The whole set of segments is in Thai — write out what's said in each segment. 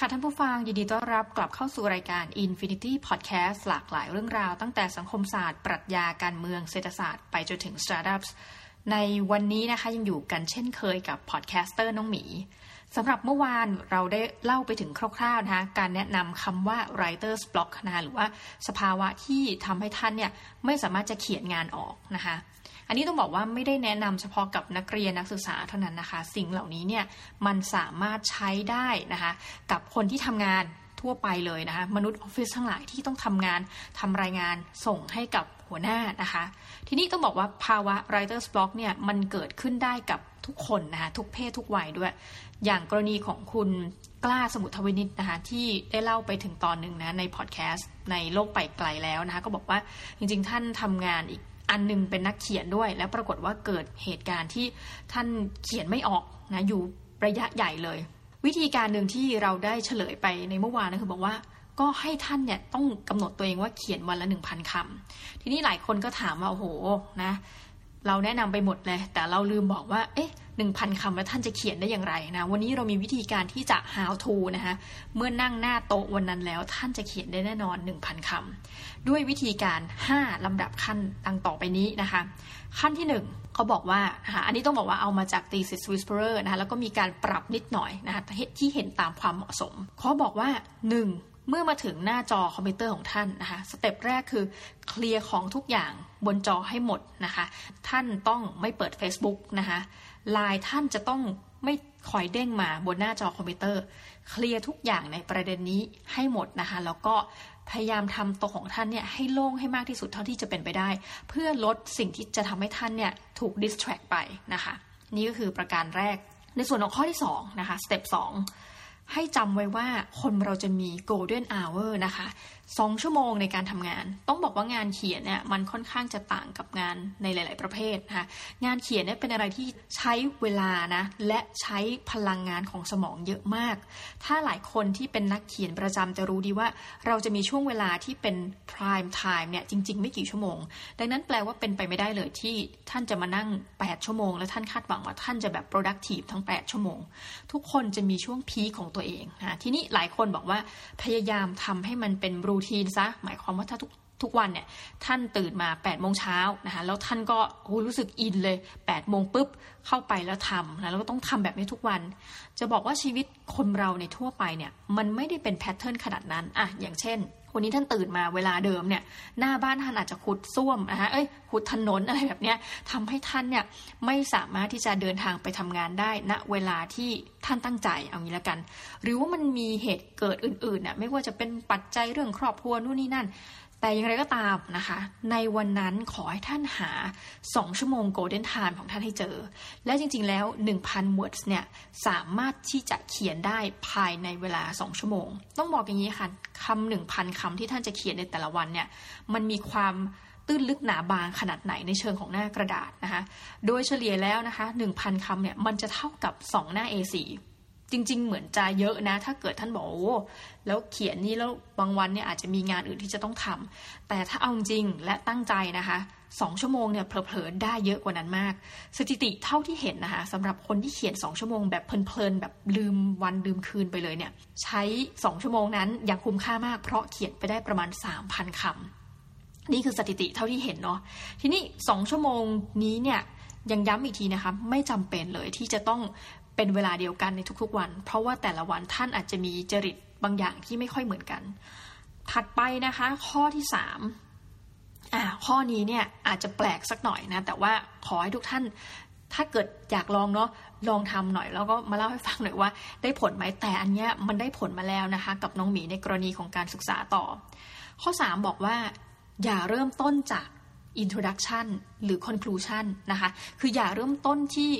ค่ะท่านผู้ฟังยินดีต้อนรับกลับเข้าสู่รายการ Infinity Podcast หลากหลายเรื่องราว ตั้งแต่สังคมศาสตร์ ปรัชญาการเมืองเศรษฐศาสตร์ไปจนถึง Startups ในวันนี้นะคะยังอยู่กันเช่นเคยกับ podcaster น้องหมีสำหรับเมื่อวานเราได้เล่าไปถึงคร่าวๆนะคะการแนะนำคำว่า writer's block นะคะหรือว่าสภาวะที่ทำให้ท่านเนี่ยไม่สามารถจะเขียนงานออกนะคะ อันนี้ต้องบอกว่าไม่ได้แนะนำเฉพาะกับนักเรียนนักศึกษาเท่านั้นนะคะ สิ่งเหล่านี้เนี่ยมันสามารถใช้ได้นะคะกับคนที่ทำงานทั่วไปเลยนะคะมนุษย์ออฟฟิศทั้งหลายที่ต้องทำงานทำรายงานส่งให้กับหัวหน้านะคะ ทีนี้ต้องบอกว่าภาวะ writer's block เนี่ยมันเกิดขึ้นได้กับทุกคนนะคะทุกเพศทุกวัยด้วย อย่างกรณีของคุณกล้าสมุทรวินิตนะคะที่ได้เล่าไปถึงตอนหนึ่งนะในพอดแคสต์ในโลกไปไกลแล้วนะคะก็บอกว่าจริงๆท่านทำงานอีก อันนึงเป็นนักเขียนด้วย แล้วปรากฏว่าเกิดเหตุการณ์ที่ท่านเขียนไม่ออกนะอยู่ระยะใหญ่เลย วิธีการหนึ่งที่เราได้เฉลยไปในเมื่อวานนะคือบอกว่าก็ให้ท่านเนี่ยต้องกำหนดตัวเองว่าเขียนวันละหนึ่งพันคำทีนี้หลายคนก็ถามว่าโอ้โหนะ เราแนะนำไปหมดเลย แต่เราลืมบอกว่า เอ๊ะ หนึ่งพันคำแล้วท่านจะเขียนได้อย่างไรนะ วันนี้เรามีวิธีการที่จะ how to นะคะเมื่อนั่งหน้าโต๊ะวันนั้นแล้วท่านจะเขียนได้แน่นอน 1,000 คำด้วยวิธีการ 5 ลำดับขั้นดังต่อไปนี้นะคะ ขั้นที่ 1เขาบอกว่านะคะอันนี้ต้องบอกว่าเอามาจาก thesis whisperer นะคะแล้วก็มีการปรับนิดหน่อยนะคะที่เห็นตามความเหมาะสมเขาบอกว่า 1 เมื่อมาถึงหน้าจอคอมพิวเตอร์ของท่านนะคะ step แรกคือเคลียร์ของทุกอย่างบนจอให้หมดนะคะ ท่านต้องไม่เปิด Facebook นะคะ ไลน์ท่านจะต้องไม่คอยเด้งมาบนหน้าจอคอมพิวเตอร์ เคลียร์ทุกอย่างในประเด็นนี้ให้หมดนะคะ แล้วก็พยายามทำตัวของท่านเนี่ยให้โล่งให้มากที่สุดเท่าที่จะเป็นไปได้ เพื่อลดสิ่งที่จะทำให้ท่านเนี่ยถูก distract ไปนะคะ นี่ก็คือประการแรก ในส่วนของข้อที่2นะคะ step 2ให้จำไว้ว่าคนเราจะมี golden hour นะคะ สองชั่วโมงในการทำงาน ต้องบอกว่างานเขียนเนี่ยมันค่อนข้างจะต่างกับงานในหลาย ๆ ประเภทนะคะงานเขียนเนี่ยเป็นอะไรที่ใช้เวลานะและใช้พลังงานของสมองเยอะมาก ถ้าหลายคนที่เป็นนักเขียนประจำจะรู้ดีว่า เราจะมีช่วงเวลาที่เป็น prime time เนี่ยจริง ๆ ไม่กี่ชั่วโมง ดังนั้นแปลว่าเป็นไปไม่ได้เลยที่ท่านจะมานั่ง 8 ชั่วโมง แล้วท่านคาดหวังว่าท่านจะแบบ productive ทั้ง 8 ชั่วโมง ทุกคนจะมีช่วงพีของตัวเองนะทีนี้หลายคนบอกว่าพยายามทำให้มันเป็นรูทีนซะ หมายความว่าถ้าทุกทุกวันเนี่ยท่านตื่นมา8ปดโมงเช้านะคะแล้วท่านก็รู้สึกอินเลย8ปดโมงปุ๊บเข้าไปแล้วทำนะแล้วก็ต้องทำแบบนี้ทุกวัน จะบอกว่าชีวิตคนเราในทั่วไปเนี่ยมันไม่ได้เป็นแพทเทิร์นขนาดนั้นอะอย่างเช่น วันนี้ท่านตื่นมาเวลาเดิมเนี่ย หน้าบ้านท่านอาจจะขุดซ่วมนะคะเอ้ยขุดถนนอะไรแบบเนี้ยทำให้ท่านเนี่ยไม่สามารถที่จะเดินทางไปทำงานได้ณเวลาที่ท่านตั้งใจเอางี้ละกัน หรือว่ามันมีเหตุเกิดอื่นๆน่ะไม่ว่าจะเป็นปัจจัยเรื่องครอบครัวนู่นนี่นั่น แต่อย่างไรก็ตามนะคะ ในวันนั้นขอให้ท่านหา 2 ชั่วโมงโกลเด้นไทม์ของท่านให้เจอ และจริงๆแล้ว 1,000 words เนี่ยสามารถที่จะเขียนได้ภายในเวลา 2 ชั่วโมง ต้องบอกอย่างนี้ค่ะคำหนึ่งพันคำที่ท่านจะเขียนในแต่ละวันเนี่ยมันมีความตื้นลึกหนาบางขนาดไหนในเชิงของหน้ากระดาษนะคะ โดยเฉลี่ยแล้วนะคะ 1,000คำเนี่ยมันจะเท่ากับ 2 หน้า A4 จริง ๆ เหมือนจะเยอะนะ ถ้าเกิดท่านบอกโอ้แล้วเขียนนี่แล้วบางวันเนี่ยอาจจะมีงานอื่นที่จะต้องทำแต่ถ้าเอาจริงและตั้งใจนะคะสองชั่วโมงเนี่ยเผลอๆได้เยอะกว่านั้นมาก สถิติเท่าที่เห็นนะคะสำหรับคนที่เขียนสองชั่วโมงแบบเพลินๆแบบลืมวันลืมคืนไปเลยเนี่ยใช้สองชั่วโมงนั้นยังคุ้มค่ามากเพราะเขียนไปได้ประมาณสามพันคำนี่คือสถิติเท่าที่เห็นเนาะทีนี้สองชั่วโมงนี้เนี่ยยังย้ำอีกทีนะคะ ไม่จำเป็นเลยที่จะต้อง เป็นเวลาเดียวกันในทุกๆวัน เพราะว่าแต่ละวันท่านอาจจะมีจริตบางอย่างที่ไม่ค่อยเหมือนกัน ถัดไปนะคะ ข้อที่สามอ่าข้อนี้เนี่ยอาจจะแปลกสักหน่อยนะแต่ว่าขอให้ทุกท่านถ้าเกิดอยากลองเนาะลองทำหน่อยแล้วก็มาเล่าให้ฟังหน่อยว่า ได้ผลไหมแต่อันเนี้ยมันได้ผลมาแล้วนะคะ กับน้องหมีในกรณีของการศึกษาต่อ ข้อ 3 บอกว่า อย่าเริ่มต้นจาก introduction หรือ conclusion นะคะ คืออย่าเริ่มต้นที่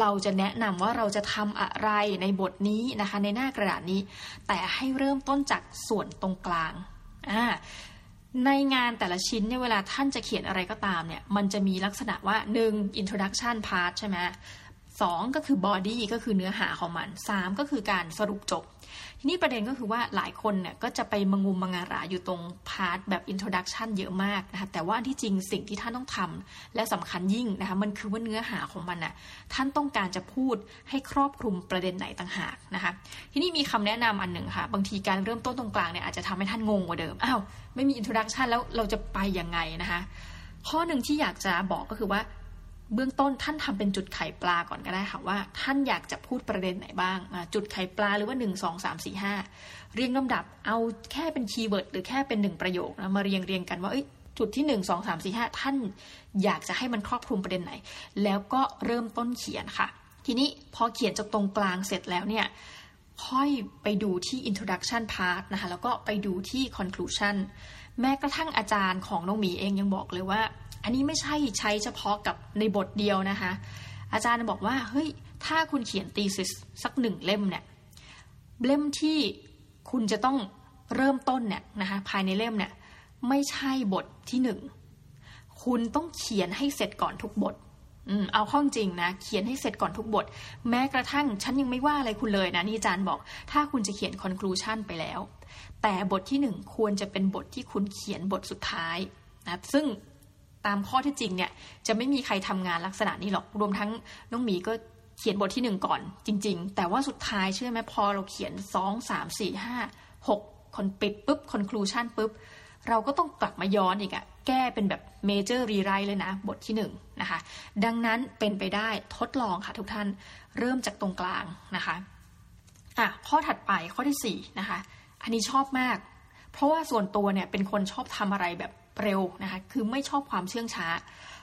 เราจะแนะนำว่าเราจะทำอะไรในบทนี้นะคะ ในหน้ากระดาษนี้ แต่ให้เริ่มต้นจากส่วนตรงกลางอ่าในงานแต่ละชิ้นเนี่ยเวลาท่านจะเขียนอะไรก็ตามเนี่ย มันจะมีลักษณะว่า 1. introduction part ใช่ไหมสองก็คือ body ก็คือเนื้อหาของมัน 3 ก็คือการสรุปจบ นี้ประเด็นก็คือว่าหลายคนเนี่ยก็จะไปมงุมมงาราอยู่ตรงpart แบบ introduction เยอะมากนะคะแต่ว่าที่จริงสิ่งที่ท่านต้องทำและสำคัญยิ่งนะคะมันคือว่าเนื้อหาของมันน่ะท่านต้องการจะพูดให้ครอบคลุมประเด็นไหนต่างหากนะคะทีนี้มีคำแนะนำอันหนึ่งค่ะ บางทีการเริ่มต้นตรงกลางเนี่ยอาจจะทำให้ท่านงงกว่าเดิมอ้าวไม่มี introduction แล้วเราจะไปยังไงนะคะข้อหนึ่งที่อยากจะบอกก็คือว่า เบื้องต้นท่านทำเป็นจุดไข่ปลาก่อนก็ได้ค่ะว่า ท่านอยากจะพูดประเด็นไหนบ้าง จุดไข่ปลาหรือว่า 1 2 3 4 5 เรียงลำดับเอาแค่เป็นคีย์เวิร์ดหรือแค่เป็นหนึ่งประโยคนะมาเรียงเรียงกันว่าจุดที่ 1 2 3 4 5 ท่านอยากจะให้มันครอบคลุมประเด็นไหน แล้วก็เริ่มต้นเขียนค่ะ ทีนี้พอเขียนจากตรงกลางเสร็จแล้วเนี่ยค่อยไปดูที่ introduction part นะคะแล้วก็ไปดูที่ conclusion แม้กระทั่งอาจารย์ของน้องหมีเองยังบอกเลยว่า อันนี้ไม่ใช่ใช้เฉพาะกับในบทเดียวนะคะ อาจารย์บอกว่าเฮ้ยถ้าคุณเขียนตีสิสสักหนึ่งเล่มเนี่ยเล่มที่คุณจะต้องเริ่มต้นเนี่ยนะคะภายในเล่มเนี่ยไม่ใช่บทที่หนึ่งคุณต้องเขียนให้เสร็จก่อนทุกบท อืมเอาข้อจริงนะ เขียนให้เสร็จก่อนทุกบท แม้กระทั่งฉันยังไม่ว่าอะไรคุณเลยนะนี่อาจารย์บอก ถ้าคุณจะเขียนคอนคลูชันไปแล้ว แต่บทที่หนึ่งควรจะเป็นบทที่คุณเขียนบทสุดท้ายนะซึ่งตามข้อที่จริงเนี่ย จะไม่มีใครทำงานลักษณะนี้หรอกรวมทั้งน้องหมีก็เขียนบทที่หนึ่งก่อน จริง ๆ แต่ว่าสุดท้ายเชื่อไหมพอเราเขียนสองสามสี่ห้าหกคนปิดปุ๊บคอนคลูชันปุ๊บเราก็ต้องกลับมาย้อนอีกอะ แก้เป็นแบบเมเจอร์รีไรเลยนะ บทที่หนึ่งนะคะ ดังนั้นเป็นไปได้ทดลองค่ะทุกท่านเริ่มจากตรงกลางนะคะอะข้อถัดไปข้อที่สี่นะคะ อันนี้ชอบมาก เพราะว่าส่วนตัวเนี่ยเป็นคนชอบทำอะไรแบบเร็วนะคะ คือไม่ชอบความเชื่องช้า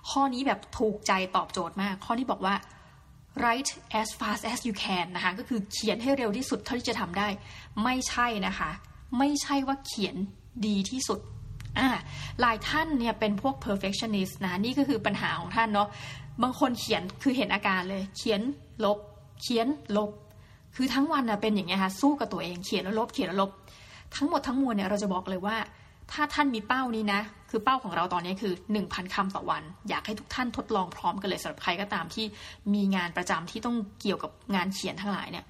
ข้อนี้แบบถูกใจตอบโจทย์มาก ข้อนี้บอกว่า write as fast as you can นะคะ ก็คือเขียนให้เร็วที่สุดเท่าที่จะทำได้ ไม่ใช่นะคะ ไม่ใช่ว่าเขียนดีที่สุด อ่าหลายท่านเนี่ยเป็นพวก perfectionist นะนี่ก็คือปัญหาของท่านเนาะบางคนเขียนคือเห็นอาการเลย เขียนลบ เขียนลบ คือทั้งวันนะเป็นอย่างเงี้ยค่ะสู้กับตัวเองเขียนแล้วลบเขียนแล้วลบ ทั้งหมดทั้งมวลเนี่ยเราจะบอกเลยว่า ถ้าท่านมีเป้านี้นะ คือเป้าของเราตอนนี้คือ 1,000คำต่อวัน อยากให้ทุกท่านทดลองพร้อมกันเลยสำหรับใครก็ตามที่มีงานประจำที่ต้องเกี่ยวกับงานเขียนทั้งหลายเนี่ย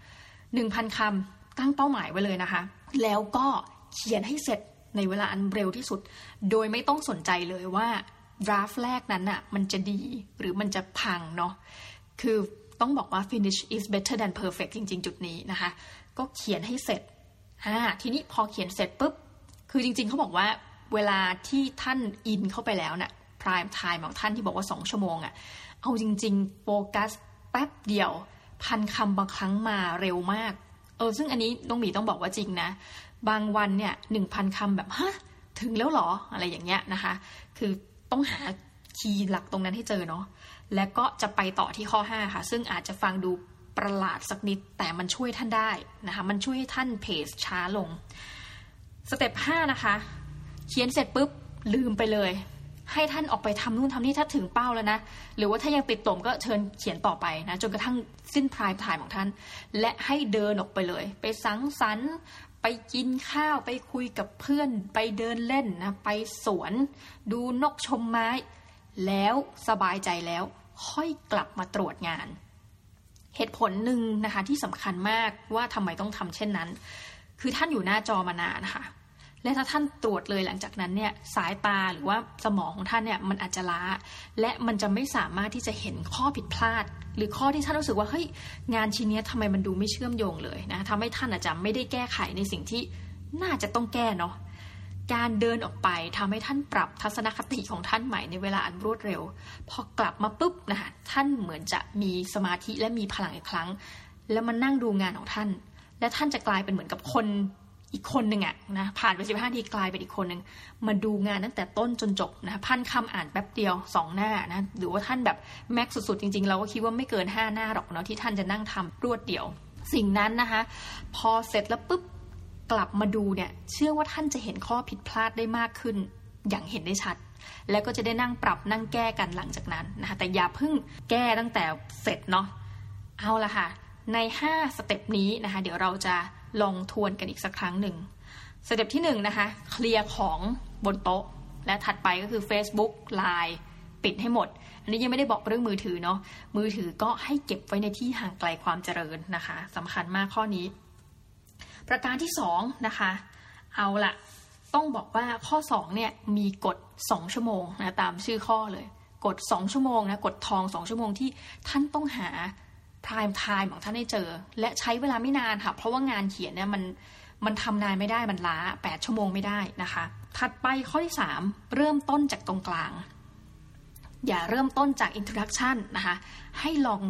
1,000คำตั้งเป้าหมายไว้เลยนะคะ แล้วก็เขียนให้เสร็จ ในเวลาอันเร็วที่สุด โดยไม่ต้องสนใจเลยว่าดราฟแรกนั้นอะมันจะดีหรือมันจะพังเนาะคือต้องบอกว่า finish is better than perfect จริง ๆ จุดนี้นะคะ ก็เขียนให้เสร็จอ่าทีนี้พอเขียนเสร็จปุ๊บ คือจริง ๆเขาบอกว่าเวลาที่ท่านอินเข้าไปแล้วน่ะ prime time ของท่านที่บอกว่าสองชั่วโมงอะเอาจริง ๆ โฟกัสแป๊บเดียว พันคำบางครั้งมาเร็วมาก เออซึ่งอันนี้น้องหมีต้องบอกว่าจริงนะ บางวันเนี่ยหนึ่งพันคำแบบฮะถึงแล้วหรออะไรอย่างเงี้ยนะคะ คือต้องหาคีย์หลักตรงนั้นให้เจอเนาะและก็จะไปต่อที่ข้อ 5 ค่ะ ซึ่งอาจจะฟังดูประหลาดสักนิด แต่มันช่วยท่านได้นะคะ มันช่วยให้ท่านเพจช้าลง สเต็ปห้านะคะ เขียนเสร็จปุ๊บลืมไปเลย ให้ท่านออกไปทำนู่นทำนี่ถ้าถึงเป้าแล้วนะ หรือว่าถ้ายังติดตมก็เชิญเขียนต่อไปนะจนกระทั่งสิ้นพรายถ่ายของท่าน และให้เดินออกไปเลย ไปสังสรรค์ไปกินข้าวไปคุยกับเพื่อนไปเดินเล่นนะไปสวน ดูนกชมไม้ แล้วสบายใจแล้วค่อยกลับมาตรวจงาน เหตุผลหนึ่งนะคะที่สำคัญมากว่าทำไมต้องทำเช่นนั้น คือท่านอยู่หน้าจอมานานค่ะ และถ้าท่านตรวจเลยหลังจากนั้นเนี่ยสายตาหรือว่าสมองของท่านเนี่ยมันอาจจะล้า และมันจะไม่สามารถที่จะเห็นข้อผิดพลาด หรือข้อที่ท่านรู้สึกว่าเฮ้ยงานชิ้นนี้ทำไมมันดูไม่เชื่อมโยงเลยนะทำให้ท่านอาจจะไม่ได้แก้ไขในสิ่งที่น่าจะต้องแก้เนาะการเดินออกไปทำให้ท่านปรับทัศนคติของท่านใหม่ในเวลาอันรวดเร็ว พอกลับมาปุ๊บนะคะท่านเหมือนจะมีสมาธิและมีพลังอีกครั้ง แล้วมันนั่งดูงานของท่าน และท่านจะกลายเป็นเหมือนกับคน อีกคนหนึ่งอะนะผ่านไปสิบห้าทีกลายเป็นอีกคนหนึ่งมาดูงานตั้งแต่ต้นจนจบนะพันคำอ่านแป๊บเดียวสองหน้านะหรือว่าท่านแบบmax สุดๆจริงๆ เราก็คิดว่าไม่เกินห้าหน้าหรอกเนาะที่ท่านจะนั่งทำรวดเดียว สิ่งนั้นนะคะพอเสร็จแล้วปุ๊บกลับมาดูเนี่ยเชื่อว่าท่านจะเห็นข้อผิดพลาดได้มากขึ้น อย่างเห็นได้ชัด แล้วก็จะได้นั่งปรับนั่งแก้กันหลังจากนั้นนะคะแต่อย่าเพิ่งแก้ตั้งแต่เสร็จเนาะเอาละค่ะใน 5 step นี้นะคะเดี๋ยวเราจะ ลองทวนกันอีกสักครั้งหนึ่ง step ที่1นะคะเคลียร์ของบนโต๊ะ และถัดไปก็คือ Facebook Line ปิดให้หมด อันนี้ยังไม่ได้บอกเรื่องมือถือเนาะมือถือก็ให้เก็บไว้ในที่ห่างไกลความเจริญนะคะสำคัญมากข้อนี้ ประการที่2นะคะเอาละต้องบอกว่าข้อ2เนี่ยมีกฎ 2 ชั่วโมงนะตามชื่อข้อเลย กฎ 2 ชั่วโมงนะกฎทอง 2 ชั่วโมงที่ท่านต้องหา prime time ของท่านให้เจอ และใช้เวลาไม่นานค่ะ เพราะว่างานเขียนเนี่ยมันมันทำนานไม่ได้มันล้า 8 ชั่วโมงไม่ได้นะคะ ถัดไปข้อที่ 3 เริ่มต้นจากตรงกลาง อย่าเริ่มต้นจาก introduction นะคะให้ลอง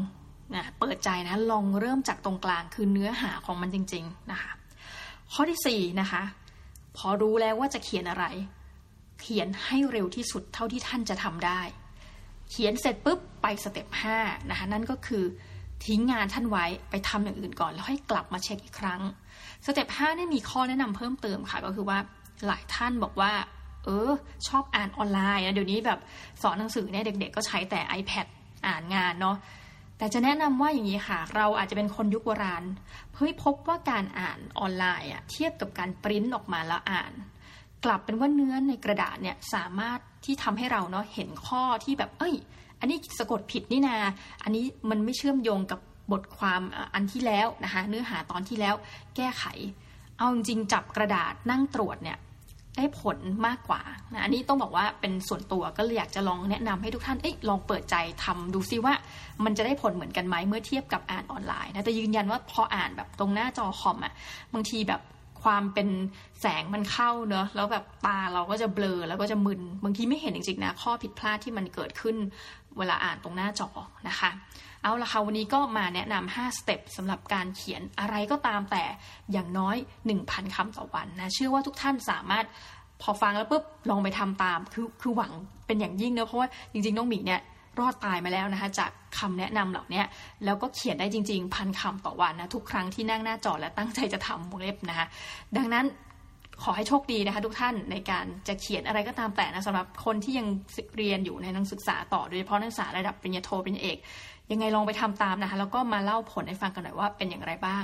นะเปิดใจนะลองเริ่มจากตรงกลางคือเนื้อหาของมันจริง ๆนะคะ ข้อที่4นะคะพอรู้แล้วว่าจะเขียนอะไร เขียนให้เร็วที่สุดเท่าที่ท่านจะทำได้ เขียนเสร็จปุ๊บไปสเต็ปห้านะคะนั่นก็คือ ทิ้งงานท่านไว้ไปทำอย่างอื่นก่อน แล้วให้กลับมาเช็คอีกครั้ง สเต็ปห้านี่มีข้อแนะนำเพิ่มเติมค่ะ ก็คือว่าหลายท่านบอกว่า เออ ชอบอ่านออนไลน์นะเดี๋ยวนี้แบบสอนหนังสือเนี่ยเด็ก ๆ ก็ใช้แต่ iPad อ่านงานเนาะแต่จะแนะนำว่าอย่างนี้ค่ะ เราอาจจะเป็นคนยุคโบราณเฮ้ยพบว่าการอ่านออนไลน์อะเทียบกับการปริ้นออกมาแล้วอ่าน กลับเป็นว่าเนื้อในกระดาษเนี่ยสามารถที่ทำให้เราเนาะเห็นข้อที่แบบเอ้ย อันนี้สะกดผิดนี่นา อันนี้มันไม่เชื่อมโยงกับบทความอันที่แล้วนะคะเนื้อหาตอนที่แล้วแก้ไข เอาจริงจับกระดาษนั่งตรวจเนี่ยได้ผลมากกว่านะอันนี้ต้องบอกว่าเป็นส่วนตัวก็เลยอยากจะลองแนะนำให้ทุกท่านเอ้ยลองเปิดใจทำดูซิว่า มันจะได้ผลเหมือนกันไหมเมื่อเทียบกับอ่านออนไลน์นะแต่ยืนยันว่าพออ่านแบบตรงหน้าจอคอมอะ่ะบางทีแบบ ความเป็นแสงมันเข้าเนอะแล้วแบบตาเราก็จะเบลอแล้วก็จะมึนบางทีไม่เห็นจริงๆนะข้อผิดพลาดที่มันเกิดขึ้นเวลาอ่านตรงหน้าจอนะคะ เอาละค่ะวันนี้ก็มาแนะนำ5สเต็ปสำหรับการเขียนอะไรก็ตามแต่อย่างน้อย 1,000คำต่อวันนะเชื่อว่าทุกท่านสามารถพอฟังแล้วปุ๊บลองไปทำตามคือคือหวังเป็นอย่างยิ่งเนอะเพราะว่าจริงๆน้องหมีเนี่ย รอดตายมาแล้วนะคะจากคำแนะนำเหล่านี้แล้วก็เขียนได้จริง ๆ พันคำต่อวันนะทุกครั้งที่นั่งหน้าจอและตั้งใจจะทำวงเล็บนะคะดังนั้นขอให้โชคดีนะคะทุกท่านในการจะเขียนอะไรก็ตามแต่นะสำหรับคนที่ยังเรียนอยู่ในนักศึกษาต่อโดยเฉพาะนักศึกษาระดับปริญญาโทปริญญาเอก ยังไงลองไปทำตามนะคะ แล้วก็มาเล่าผลให้ฟังกันหน่อยว่าเป็นอย่างไรบ้าง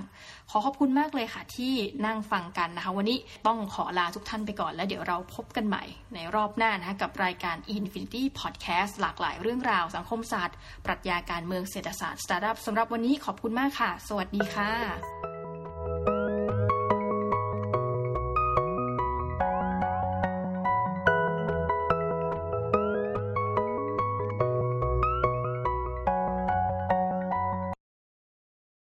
ขอขอบคุณมากเลยค่ะ ที่นั่งฟังกันนะคะ วันนี้ต้องขอลาทุกท่านไปก่อน แล้วเดี๋ยวเราพบกันใหม่ในรอบหน้านะคะกับรายการ Infinity Podcast หลากหลายเรื่องราวสังคมศาสตร์ ปรัชญาการเมืองเศรษฐศาสตร์สตาร์ทอัพสำหรับวันนี้ขอบคุณมากค่ะ สวัสดีค่ะ